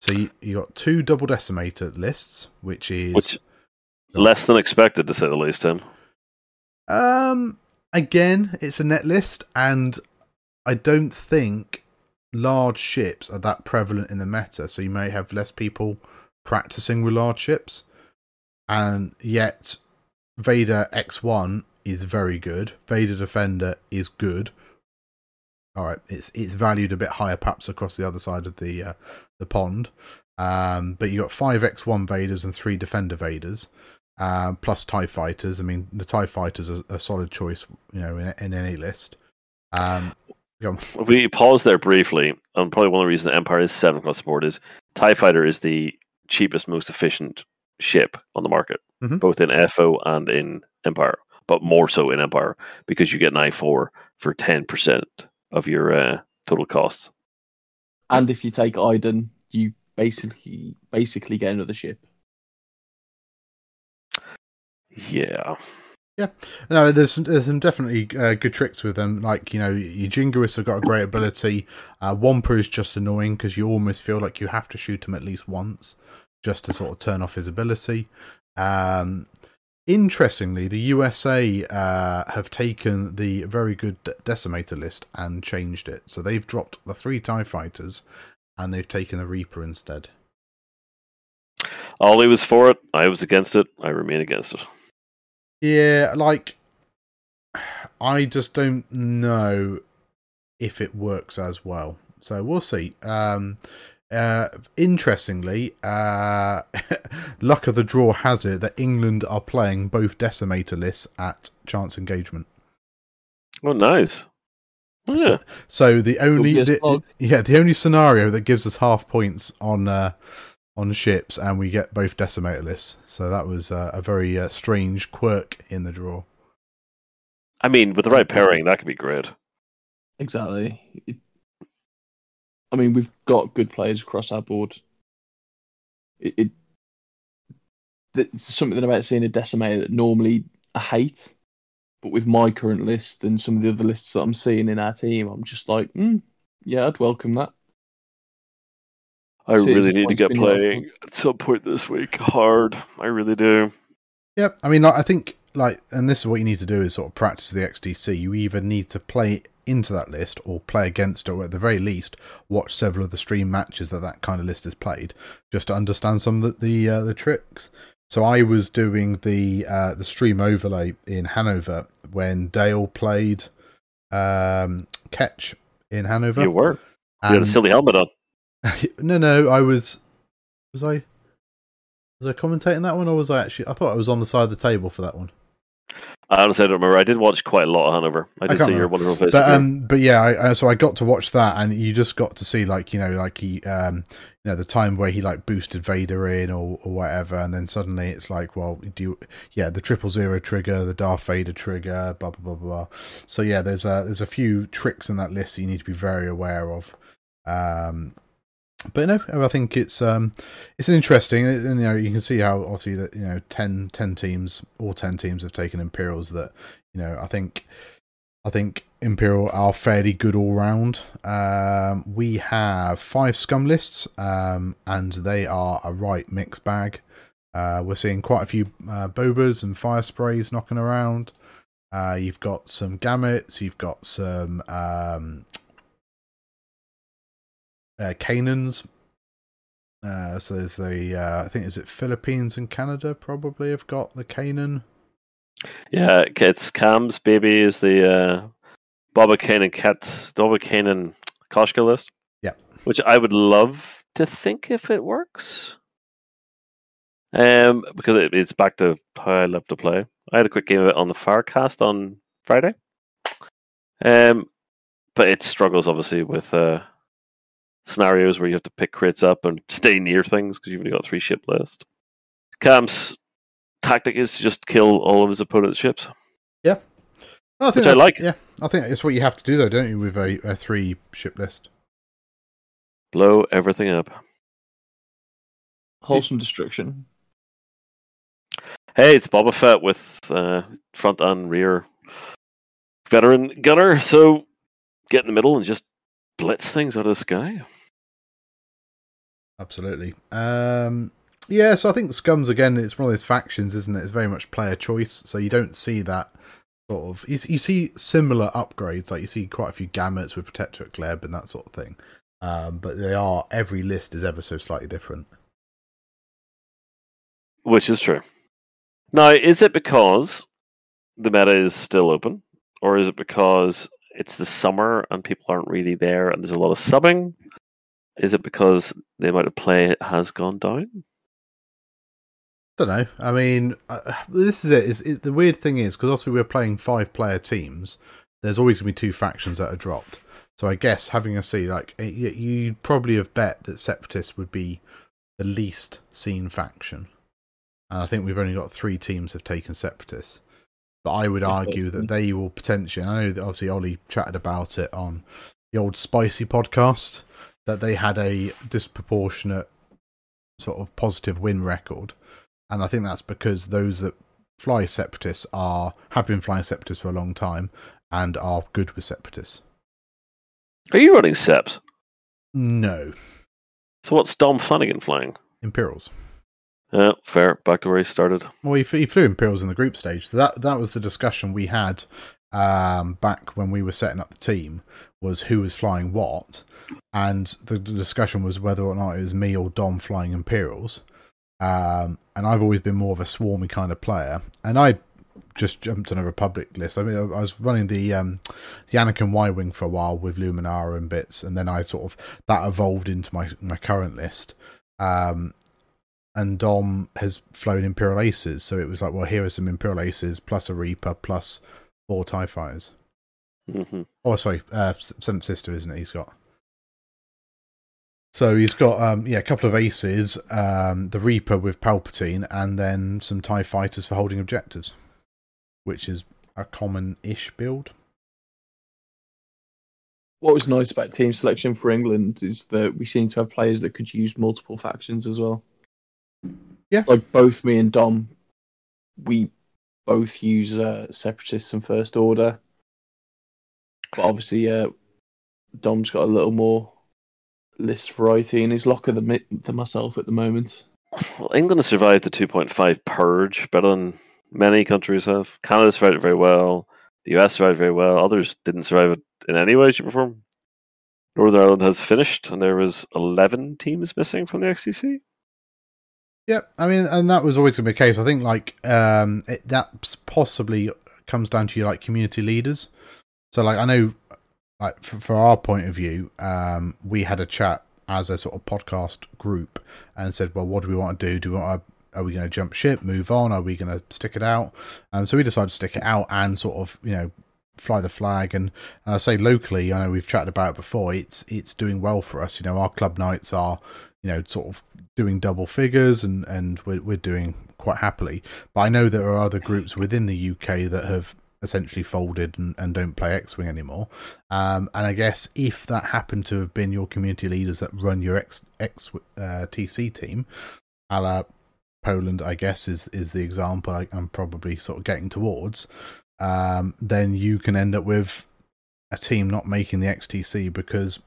So you you got two double decimator lists, which is Which less than expected, to say the least. Tim. um again it's a net list, and I don't think large ships are that prevalent in the meta. So you may have less people practicing with large ships, and yet Vader X1 is very good. Vader Defender is good. All right, it's it's valued a bit higher, perhaps across the other side of the uh, the pond. Um, but you got five X1 Vaders and three Defender Vaders, uh, plus Tie Fighters. I mean, the Tie Fighters are a solid choice, you know, in, in any list. Um, we pause there briefly, and probably one of the reasons the Empire is seven across the board is TIE Fighter is the cheapest, most efficient ship on the market, Mhm. both in FO and in Empire, but more so in Empire because you get an i4 for 10% of your uh, total costs. And if you take Iden, you basically basically get another ship. Yeah. Yeah, No, there's some, there's some definitely uh, good tricks with them. Like you know, your Jingoists have got a great [laughs] ability. Uh, Wampa is just annoying because you almost feel like you have to shoot him at least once just to sort of turn off his ability. Um, interestingly, the USA uh, have taken the very good Decimator list and changed it. So they've dropped the three Tie Fighters and they've taken the Reaper instead. Ollie was for it. I was against it. I remain against it. Yeah, like I just don't know if it works as well. So we'll see. Um uh interestingly, uh [laughs] luck of the draw has it that England are playing both decimator lists at chance engagement. Oh, nice. Yeah. So, so the only the, yeah, the only scenario that gives us half points on uh on ships and we get both decimator lists. So that was uh, a very uh, strange quirk in the draw. I mean, with the right pairing, that could be great. Exactly. It, I mean, we've got good players across our board. It, it there's something about seeing a decimator that normally I hate, but with my current list and some of the other lists that I'm seeing in our team, I'm just like, mm, yeah, I'd welcome that. I See, it's really need to get playing at some point this week. Hard. I really do. Yep. I mean, like, I think like, and this is what you need to do is sort of practice the XTC. You either need to play into that list or play against it, or at the very least, watch several of the stream matches that that kind of list is played, just to understand some of the the, uh, the tricks. So I was doing the uh, the stream overlay in Hanover when Dale played um, Catch in Hanover. You were. You had a silly helmet on. [laughs] no, no, I was. Was I? Was I commentating that one, or was I actually? I thought I was on the side of the table for that one. I honestly don't remember. I did watch quite a lot of Hanover. I did can't see your wonderful face. But um, but yeah, I, uh, so I got to watch that, and you just got to see like you know, like he, um, you know, the time where he like boosted Vader in or or whatever, and then suddenly it's like, well, do you, yeah, the triple zero trigger, the Darth Vader trigger, blah blah blah blah. So yeah, there's a there's a few tricks in that list that you need to be very aware of. Um, but no, I think it's um, it's interesting. And, you know, you can see how obviously that you know 10, 10 teams, all ten teams have taken Imperials. That you know, I think, I think Imperial are fairly good all round. Um, we have five scum lists, um, and they are a right mixed bag. Uh, we're seeing quite a few uh, bobas and fire sprays knocking around. Uh, you've got some gamuts. You've got some um, uh, Kanans. Uh, so there's the uh, I think is it Philippines and Canada probably have got the Kanan. yeah, it's Cam's baby is the uh, Boba Kanan Cats Boba Kanan Koshka list. Yeah. Which I would love to think if it works. Um, because it, it's back to how I love to play. I had a quick game of it on the Firecast on Friday. Um, but it struggles obviously with uh, scenarios where you have to pick crits up and stay near things because you've only got three ship list. Cam's tactic is to just kill all of his opponent's ships. Yeah. I think Which I like. Yeah, I think it's what you have to do though, don't you, with a, a three ship list? Blow everything up. Wholesome destruction. Hey, it's Boba Fett with uh, front and rear veteran gunner. So get in the middle and just blitz things out of the sky. Absolutely. Um, yeah, so I think Scums again. It's one of those factions, isn't it? It's very much player choice, so you don't see that sort of. You, you see similar upgrades, like you see quite a few gamuts with Protectorate Gleb and that sort of thing. Um, but they are every list is ever so slightly different. Which is true. Now, is it because the meta is still open, or is it because it's the summer and people aren't really there and there's a lot of subbing? Is it because the amount of play has gone down? I don't know. I mean, uh, this is it. Is it, the weird thing is because also we're playing five player teams. There's always gonna be two factions that are dropped. So I guess having a see, like you'd probably have bet that Separatists would be the least seen faction, and I think we've only got three teams have taken Separatists. But I would argue that they will potentially. I know that obviously Ollie chatted about it on the old Spicy podcast that they had a disproportionate sort of positive win record and I think that's because those that fly separatists are have been flying separatists for a long time and are good with separatists. Are you running seps? No. So what's Dom Flanagan flying? Imperials. Yeah, fair. Back to where he started. Well, he, he flew Imperials in the group stage. That that was the discussion we had um, back when we were setting up the team was who was flying what, and the, the discussion was whether or not it was me or Dom flying Imperials. Um, and I've always been more of a swarmy kind of player. And I just jumped on a Republic list. I mean, I was running the um, the Anakin Y wing for a while with Luminara and bits, and then I sort of that evolved into my my current list. Um, and Dom has flown Imperial Aces, so it was like, well, here are some Imperial Aces plus a Reaper plus four Tie Fighters. Mm-hmm. Oh, sorry, uh, Seventh Sister, isn't it? He's got. So he's got um, yeah a couple of aces, um, the Reaper with Palpatine, and then some Tie fighters for holding objectives, which is a common-ish build. What was nice about team selection for England is that we seem to have players that could use multiple factions as well. Yeah, like both me and Dom, we both use uh, Separatists and First Order, but obviously, uh, Dom's got a little more list variety in his locker than, than myself at the moment. Well, England has survived the 2.5 purge better than many countries have. Canada survived it very well. The US survived very well. Others didn't survive it in any way, shape, or form. Northern Ireland has finished, and there was 11 teams missing from the XTC. Yep, I mean, and that was always going to be the case. I think like um, it, that possibly comes down to your like community leaders. So like I know like for, for our point of view, um, we had a chat as a sort of podcast group and said, well, what do we want to do? Do we want to are we going to jump ship, move on? Are we going to stick it out? Um, so we decided to stick it out and sort of, you know, fly the flag. And, and I say locally, I know we've chatted about it before. It's it's doing well for us. You know, our club nights are, you know, sort of doing double figures, and and we're we're doing quite happily. But I know there are other groups within the UK that have essentially folded and, and don't play X Wing anymore. Um, and I guess if that happened to have been your community leaders that run your X, X uh, TC team, a la Poland, I guess, is, is the example I, am probably sort of getting towards, um, then you can end up with a team not making the XTC because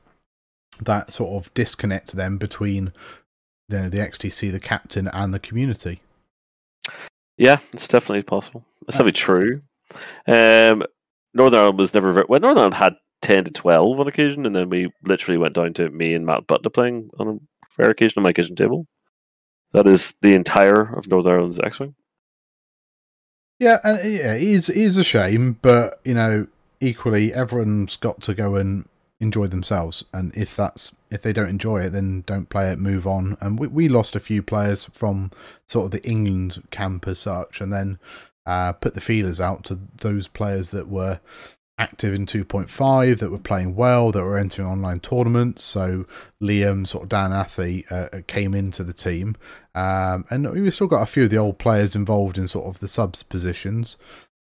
that sort of disconnect them between you know, the XTC, the captain, and the community. Yeah, it's definitely possible. It's definitely true. Um, Northern Ireland was never well. Northern Ireland had ten to twelve on occasion, and then we literally went down to me and Matt Butler playing on a rare occasion on my kitchen table. That is the entire of Northern Ireland's X-wing. Yeah, and yeah, it is it is a shame, but you know, equally, everyone's got to go and enjoy themselves. And if that's if they don't enjoy it, then don't play it, move on. And we we lost a few players from sort of the England camp as such, and then uh, put the feelers out to those players that were active in 2.5 that were playing well that were entering online tournaments so liam sort of dan athy uh, came into the team um, and we've still got a few of the old players involved in sort of the subs positions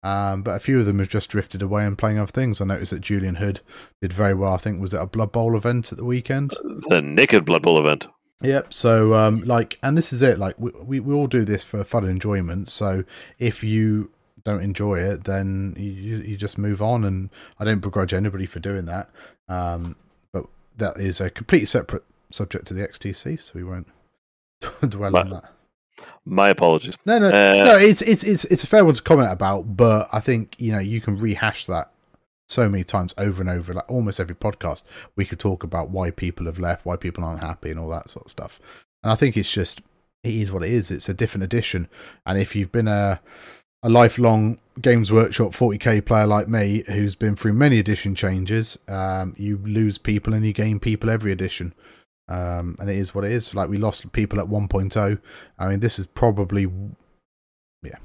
um, but a few of them have just drifted away and playing other things. I noticed that Julian Hood did very well. I think was it a Blood Bowl event at the weekend? The Naked Blood Bowl event. Yep. So, um, like, and this is it. Like, we, we, we all do this for fun and enjoyment. So, if you don't enjoy it, then you you just move on. And I don't begrudge anybody for doing that. Um, but that is a completely separate subject to the XTC, so we won't [laughs] dwell my, on that. My apologies. No, no, uh, no. It's it's it's it's a fair one to comment about, but I think you know you can rehash that so many times over and over, like almost every podcast, we could talk about why people have left, why people aren't happy, and all that sort of stuff. And I think it's just it is what it is. It's a different edition, and if you've been a a lifelong Games Workshop 40k player like me, who's been through many edition changes, um, you lose people and you gain people every edition. Um, and it is what it is. Like we lost people at 1.0. I mean, this is probably, yeah,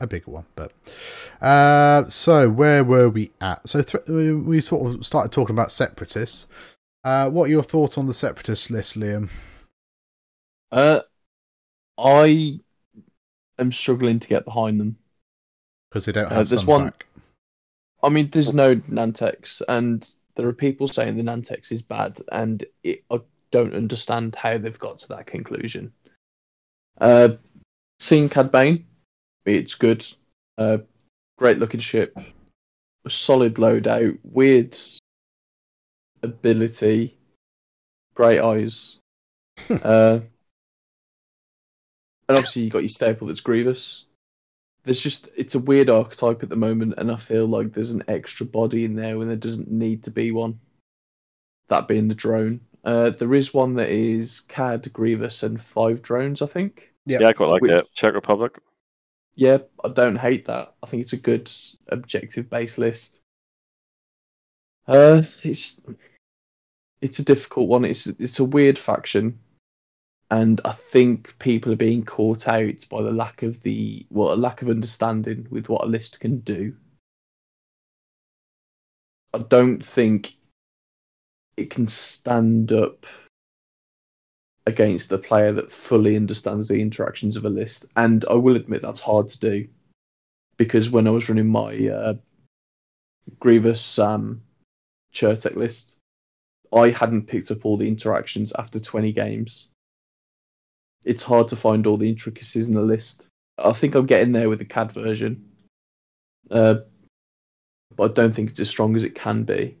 a bigger one. But uh, so where were we at? So th- we sort of started talking about separatists. Uh, what are your thoughts on the separatist list, Liam? Uh, I am struggling to get behind them. Because they don't Uh, have there's some one- back. I mean, there's no Nantex, and there are people saying the Nantex is bad, and it, I don't understand how they've got to that conclusion. Uh, seeing Cad Bane, it's good. Uh, great looking ship, a solid loadout, weird ability, great eyes. uh, and obviously you got your staple that's Grievous there's just it's a weird archetype at the moment, and I feel like there's an extra body in there when there doesn't need to be one. That being the drone. Uh, there is one that is CAD, Grievous, and five drones, I think. Yep. Yeah, I quite like Which- it. Czech Republic. Yeah, I don't hate that. I think it's a good objective based list. Uh, it's it's a difficult one. It's it's a weird faction, and I think people are being caught out by the lack of the well, a lack of understanding with what a list can do. I don't think it can stand up against the player that fully understands the interactions of a list. And I will admit that's hard to do because when I was running my uh, Grievous um, Chertek list, I hadn't picked up all the interactions after 20 games. It's hard to find all the intricacies in the list. I think I'm getting there with the CAD version, uh, but I don't think it's as strong as it can be.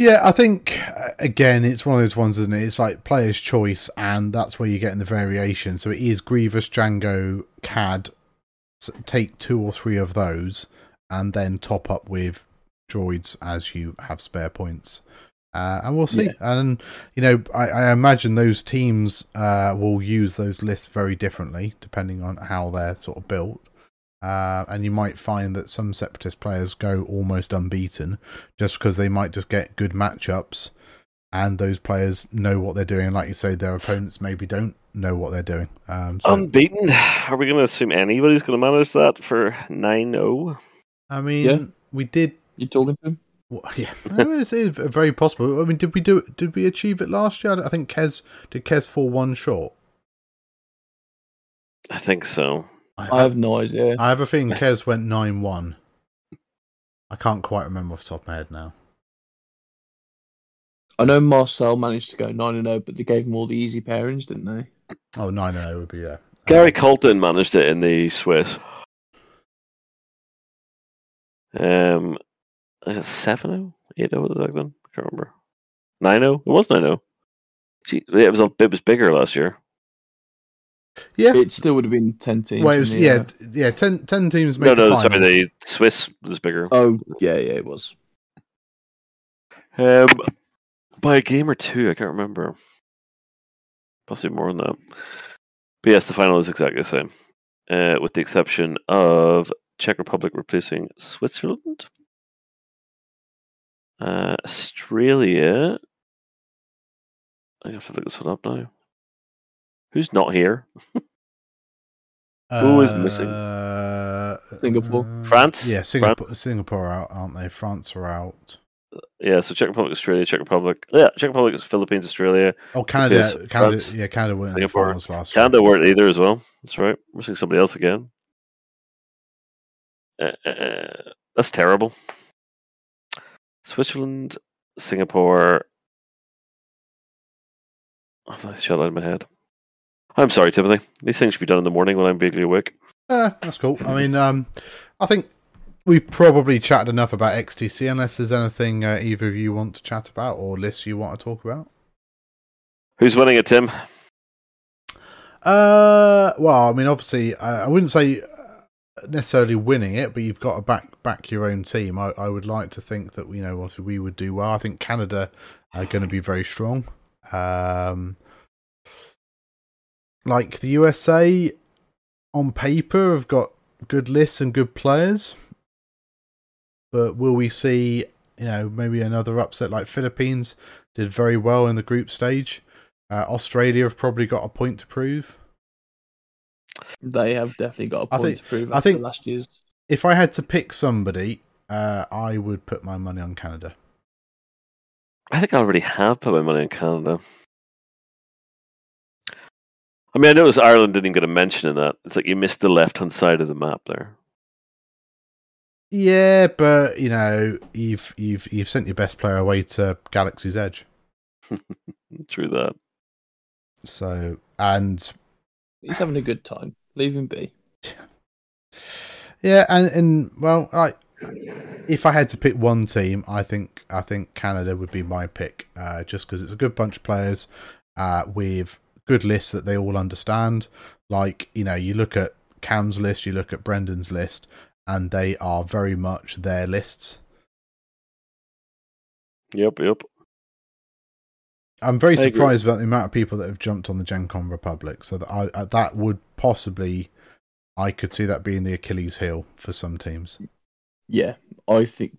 Yeah, I think uh, again, it's one of those ones, isn't it? It's like player's choice, and that's where you're getting the variation. So it is Grievous, Django, CAD. Take two or three of those, and then top up with droids as you have spare points. Uh, and we'll see. Yeah. And you know, I, I imagine those teams uh, will use those lists very differently depending on how they're sort of built. Uh, and you might find that some separatist players go almost unbeaten just because they might just get good matchups and those players know what they're doing. And like you say, their opponents maybe don't know what they're doing. Um, so, Unbeaten. Are we going to assume anybody's going to manage that for oh? 9 0? I mean, Yeah. we did. You talking to him? well, [laughs] Yeah, it's, it's very possible. I mean, did we do? it? Did we achieve it last year? I think Kez did. Kez fall one short. I think so. I have no idea. I have a feeling Kez went nine one. I can't quite remember off the top of my head now. I know Marcel managed to go 9 and 0, but they gave him all the easy pairings, didn't they? Oh, nine and zero would be yeah. Gary Colton managed it in the Swiss. Um, 7 0? 8 0 back then? I can't remember. 9 0? It was 9 0. Gee, it was, a, it was bigger last year. Yeah. It still would have been 10 teams. Well, it was, in the, yeah, uh, yeah. 10, 10 teams No, made the no, final. sorry, the Swiss was bigger. Oh, yeah, yeah, it was. Um, by a game or two, I can't remember. Possibly more than that. But yes, the final is exactly the same, uh, with the exception of Czech Republic replacing Switzerland, uh, Australia. I have to look this one up now. Who's not here? Who is missing? Uh, Singapore. uh, France? Yeah, Singapore. Singapore are out, aren't they? France are out. Yeah, so Czech Republic, Australia, Czech Republic. Yeah, Czech Republic, Philippines, Australia. Oh, Canada. Yes, Canada. France, yeah, Canada weren't in the Singapore, finals last year. Canada weren't either as well. That's right. We're seeing somebody else again. Uh, uh, that's terrible. Switzerland, Singapore. That's shut out of my head. I'm sorry, Timothy. These things should be done in the morning when I'm vaguely awake. Yeah, that's cool. I mean, um, I think we've probably chatted enough about XTC. Unless there's anything uh, either of you want to chat about or lists you want to talk about. Who's winning it, Tim? Uh, well, I mean, obviously, I, I wouldn't say necessarily winning it, but you've got to back back your own team. I, I would like to think that you know, obviously, we would do well. I think Canada are going to be very strong. Um, like the USA, on paper have got good lists and good players. But will we see, you know, maybe another upset like Philippines did very well in the group stage? Uh, Australia have probably got a point to prove. They have definitely got a point think- to prove I after think- last year's. If I had to pick somebody, uh, I would put my money on Canada. I think I already have put my money on Canada. I mean, I noticed Ireland didn't get a mention in that. It's like you missed the left hand side of the map there. Yeah, but you know, you've you've you've sent your best player away to Galaxy's Edge. [laughs] True that. So and He's having a good time. Leave him be. yeah, and and well, like if I had to pick one team, I think I think Canada would be my pick, uh, just because it's a good bunch of players uh, with good lists that they all understand. Like you know, you look at Cam's list, you look at Brendan's list, and they are very much their lists. Yep, yep. I'm very I agree. surprised about the amount of people that have jumped on the Gen Con Republic. So that I uh, that would possibly, I could see that being the Achilles heel for some teams. Yeah, I think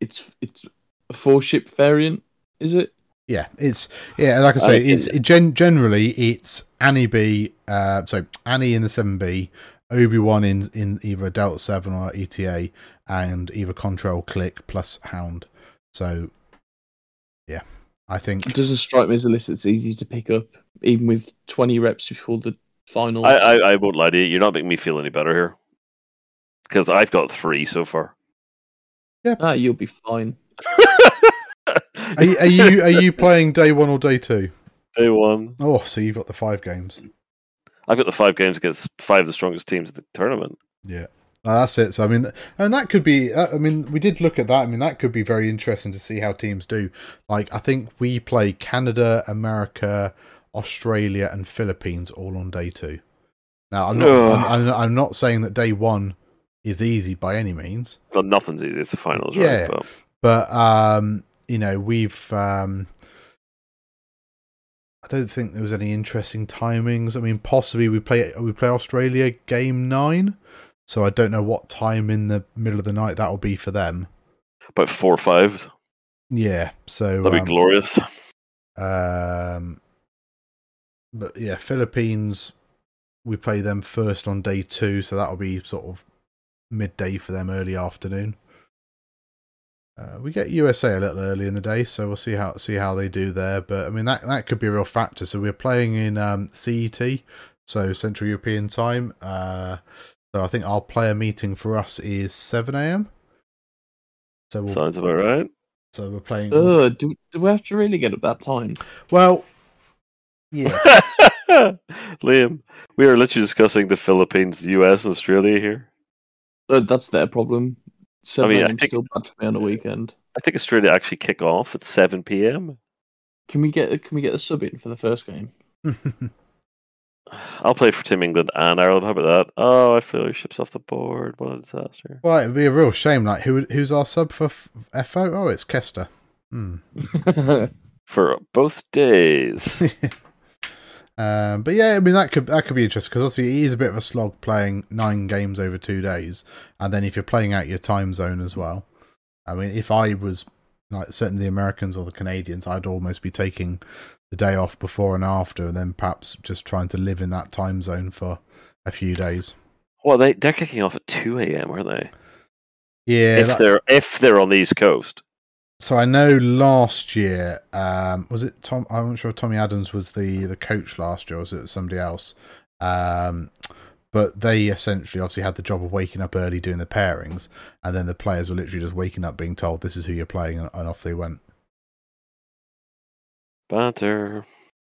it's it's a four ship variant, is it? Yeah, it's yeah, like I say, I it's it gen- generally it's Annie B, uh, so Annie in the seven B, Obi Wan in in either Delta Seven or ETA, and either Contrail Klick plus Hound. So, yeah, I think It doesn't strike me as a list that's easy to pick up, even with twenty reps before the final. I, I, I won't lie to you. You're not making me feel any better here. Because I've got three so far. ah, you'll be fine. Are you, are you are you playing day one or day two? Day one. Oh, so you've got the five games. I've got the five games against five of the strongest teams in the tournament. Yeah. Uh, that's it. So I mean, and that could be. Uh, I mean, we did look at that. I mean, that could be very interesting to see how teams do. Like, I think we play Canada, America, Australia, and Philippines all on day two. Now, I'm not. I'm, I'm, not saying that day one is easy by any means, Well, nothing's easy. It's the finals, Yeah. right? But but um, you know, we've. Um, I don't think there was any interesting timings. I mean, possibly we play we play Australia game nine, so I don't know what time in the middle of the night that will be for them. about four or five. Yeah, so That'd be um, glorious. um, but yeah, Philippines we play them first on day two, so that'll be sort of midday for them, early afternoon. Uh, we get USA a little early in the day, so we'll see how see how they do there. But I mean that that could be a real factor. So we're playing in um, CET, so Central European Time. Uh, so I think our player meeting for us is seven AM. So we'll, Sounds about right. so we're playing. Ugh, do, do we have to really get up that time? Well, yeah. [laughs] Liam, we are literally discussing the Philippines, the US, Australia here. Uh, that's their problem. Seven I a.m. think- still bad for me on a weekend. I think Australia actually kick off at 7 p.m. Can we get can we get a sub in for the first game? [laughs] I'll play for Team England and Ireland. How about that? Oh, I feel your ship's off the board. What a disaster. well, it'd be a real shame. Like, who who's our sub for F- FO? Oh, it's Kester. Hmm. [laughs] For both days. [laughs] um, but yeah, I mean that could that could be interesting because obviously it is a bit of a slog playing nine games over two days, and then if you're playing out your time zone as well. I mean, if I was like certainly the Americans or the Canadians, I'd almost be taking the day off before and after, and then perhaps just trying to live in that time zone for a few days. well, they, they're kicking off at 2 a.m., aren't they? Yeah, if that- they're if they're on the East Coast. So I know last year, um, was it Tom? I'm not sure if Tommy Adams was the the coach last year, or was it somebody else? Um, but they essentially obviously had the job of waking up early doing the pairings, and then the players were literally just waking up being told this is who you're playing, and, and off they went. Banter.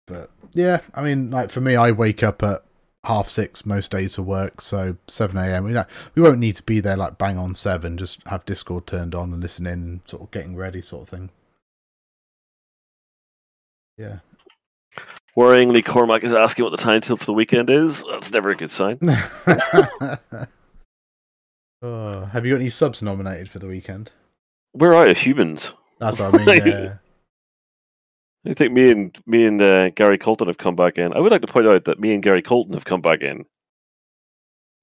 But yeah, I mean, like for me, I wake up at half six most days of work, so seven a.m. We don't, we won't need to be there like bang on seven. Just have Discord turned on and listen in, sort of getting ready, sort of thing. Yeah. Worryingly, Cormac is asking what the timetable for the weekend is. That's never a good sign. [laughs] [laughs] oh, have you got any subs nominated for the weekend? We're out of humans. That's what I mean. [laughs] Yeah. I think me and me and uh, Gary Colton have come back in. I would like to point out that me and Gary Colton have come back in.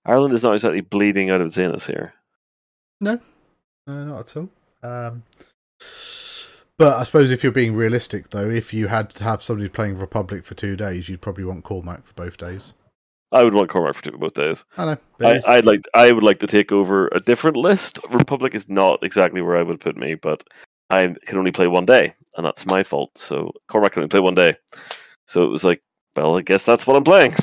Ireland is not exactly bleeding out of its anus here. No, not at all. Um, but I suppose if you're being realistic, though, if you had to have somebody playing Republic for two days, you'd probably want Cormac for both days. I would want Cormac for two, both days. I know. I, I'd like. I would like to take over a different list. Republic is not exactly where I would put me, but I can only play one day, and that's my fault. So Cormac can only play one day. So it was like, well, I guess that's what I'm playing.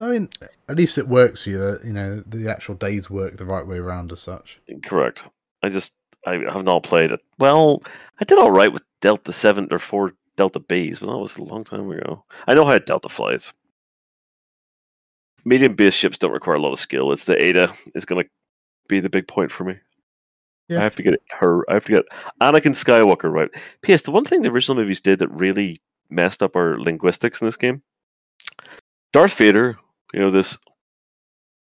I mean, at least it works for you. You know, the actual days work the right way around as such. Correct. I just I have not played it. Well, I did all right with Delta Seven or four Delta Bs, but that was a long time ago. I know how Delta flies. Medium base ships don't require a lot of skill. It's the Eta is going to be the big point for me. Yeah. I have to get her. I have to get Anakin Skywalker right. P.S. The one thing the original movies did that really messed up our linguistics in this game. Darth Vader, you know this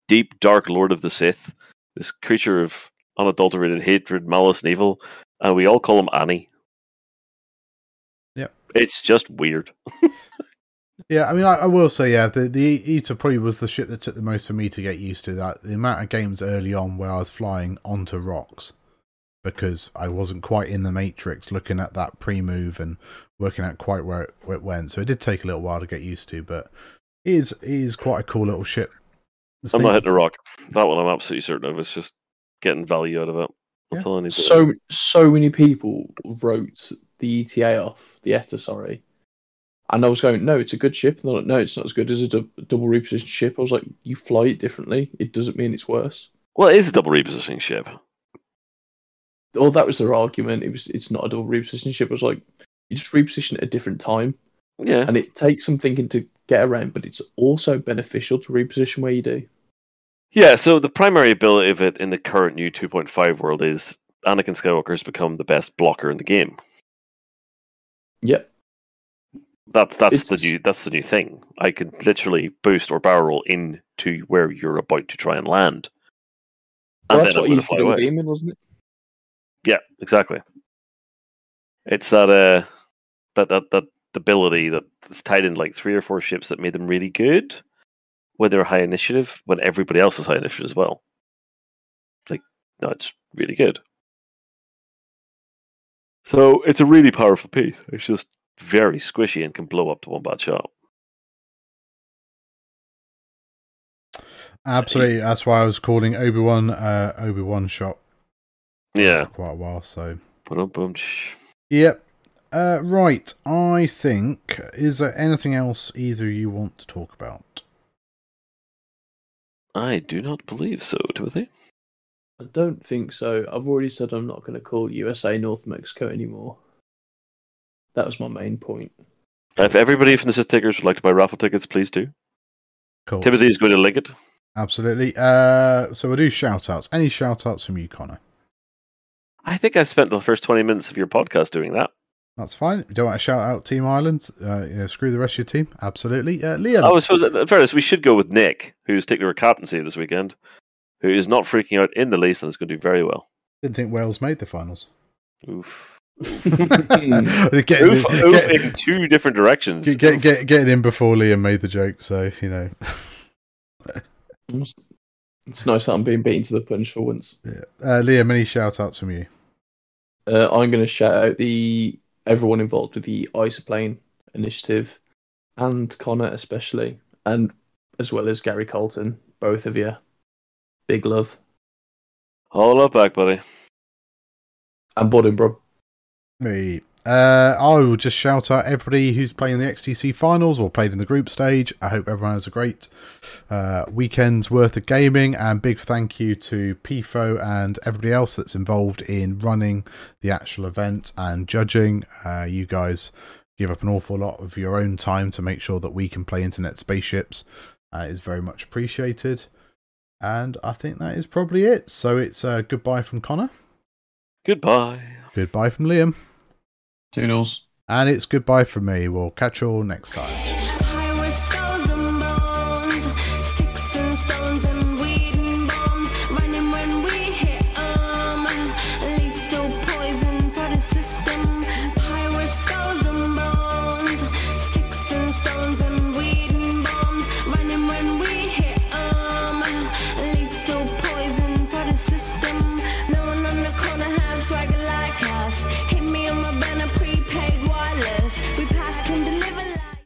deep, dark Lord of the Sith, this creature of unadulterated hatred, malice, and evil, and we all call him Annie. Yep. It's just weird. [laughs] Yeah, I mean, I, I, will say, yeah, the the Eta probably was the shit that took the most for me to get used to. That the amount of games early on where I was flying onto rocks because I wasn't quite in the matrix, looking at that pre-move and working out quite where it, where it went. So it did take a little while to get used to, but it is it is quite a cool little ship. I'm thing. not hitting a rock. That one I'm absolutely certain of. It's just getting value out of it. That's yeah. all I need. so do. so many people wrote the ETA off the ETA, sorry and I was going, no, it's a good ship. And they're like, no, it's not as good as a du- double repositioned ship. I was like, you fly it differently. It doesn't mean it's worse. Well, it is a double repositioning ship. Oh, that was their argument. It was, it's not a double repositioning ship. I was like, you just reposition at a different time. Yeah. And it takes some thinking to get around, but it's also beneficial to reposition where you do. Yeah, so the primary ability of it in the current new 2.5 world is Anakin Skywalker has become the best blocker in the game. Yep. That's that's it's... the new that's the new thing. I can literally boost or barrel roll into where you're about to try and land. Well, and that's what you fly away. Demon, wasn't it? Yeah, exactly. It's that uh that that that ability that's tied in like three or four ships that made them really good when they're high initiative, when everybody else is high initiative as well. Like, no, it's really good. So it's a really powerful piece. It's just very squishy and can blow up to one bad shot. Absolutely, that's why I was calling Obi Wan uh, Obi Wan shot. Yeah, quite a while. So, yep. Uh, right, I think. Is there anything else either you want to talk about? I do not believe so, Timothy. I don't think so. I've already said I'm not going to call USA North Mexico anymore. That was my main point. If everybody from the Sith Takers would like to buy raffle tickets, please do. Cool. Timothy is going to link it. Absolutely. Uh, so we'll do shout outs. Any shout outs from you, Connor? I think I spent the first 20 minutes of your podcast doing that. That's fine. You don't want to shout out Team Ireland? Uh, yeah, screw the rest of your team? Absolutely. Uh, Liam. Oh, I suppose, in fairness, we should go with Nick, who's taking over captaincy this weekend, who is not freaking out in the least and is going to do very well. Didn't think Wales made the finals. Oof. [laughs] getting, oof, oof get, in two different directions. Get, get, get, getting in before Liam made the joke, so you know. it's nice that I'm being beaten to the punch for once. Yeah. Uh, Liam, any shout outs from you? Uh, I'm going to shout out the everyone involved with the Isophane initiative, and Connor especially, and as well as Gary Colton, both of you. Big love. All love back, buddy. And Budding, me. Uh, I will just shout out everybody who's playing the XTC finals or played in the group stage. I hope everyone has a great uh, weekend's worth of gaming, and big thank you to PIFO and everybody else that's involved in running the actual event and judging. Uh, you guys give up an awful lot of your own time to make sure that we can play Internet Spaceships. Uh, is very much appreciated. And I think that is probably it. So it's uh, goodbye from Connor. Goodbye. Goodbye from Liam. Toodles. And it's goodbye from me. We'll catch you all next time.